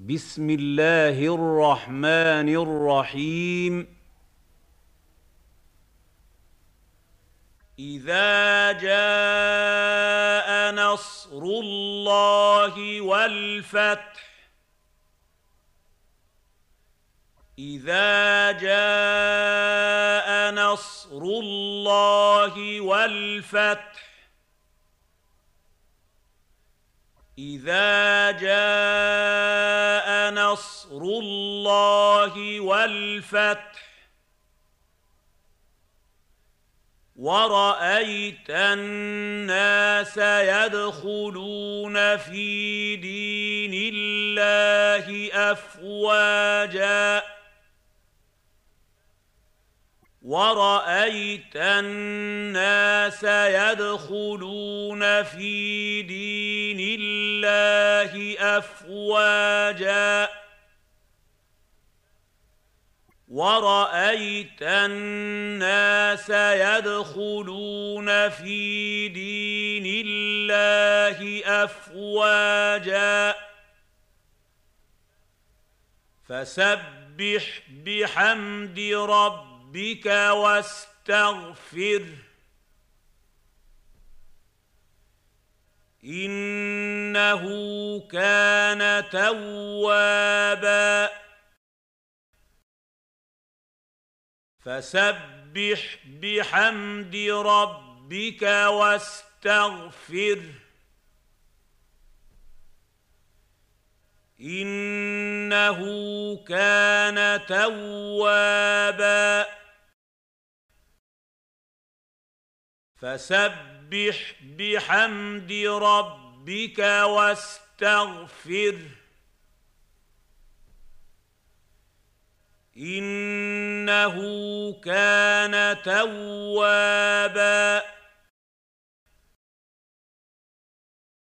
بسم الله الرحمن الرحيم. إذا جاء نصر الله والفتح إذا جاء نصر الله والفتح إذا جاء نصر الله والفتح. ورايت الناس يدخلون في دين الله افواجا. ورايت الناس يدخلون في دين الله افواجا. ورايت الناس يدخلون في دين الله افواجا فسبح بحمد ربك واستغفره انه كان توابا فسبح بحمد ربك واستغفره إنه كان توابا. فسبح بحمد ربك واستغفره إنه كان توابا.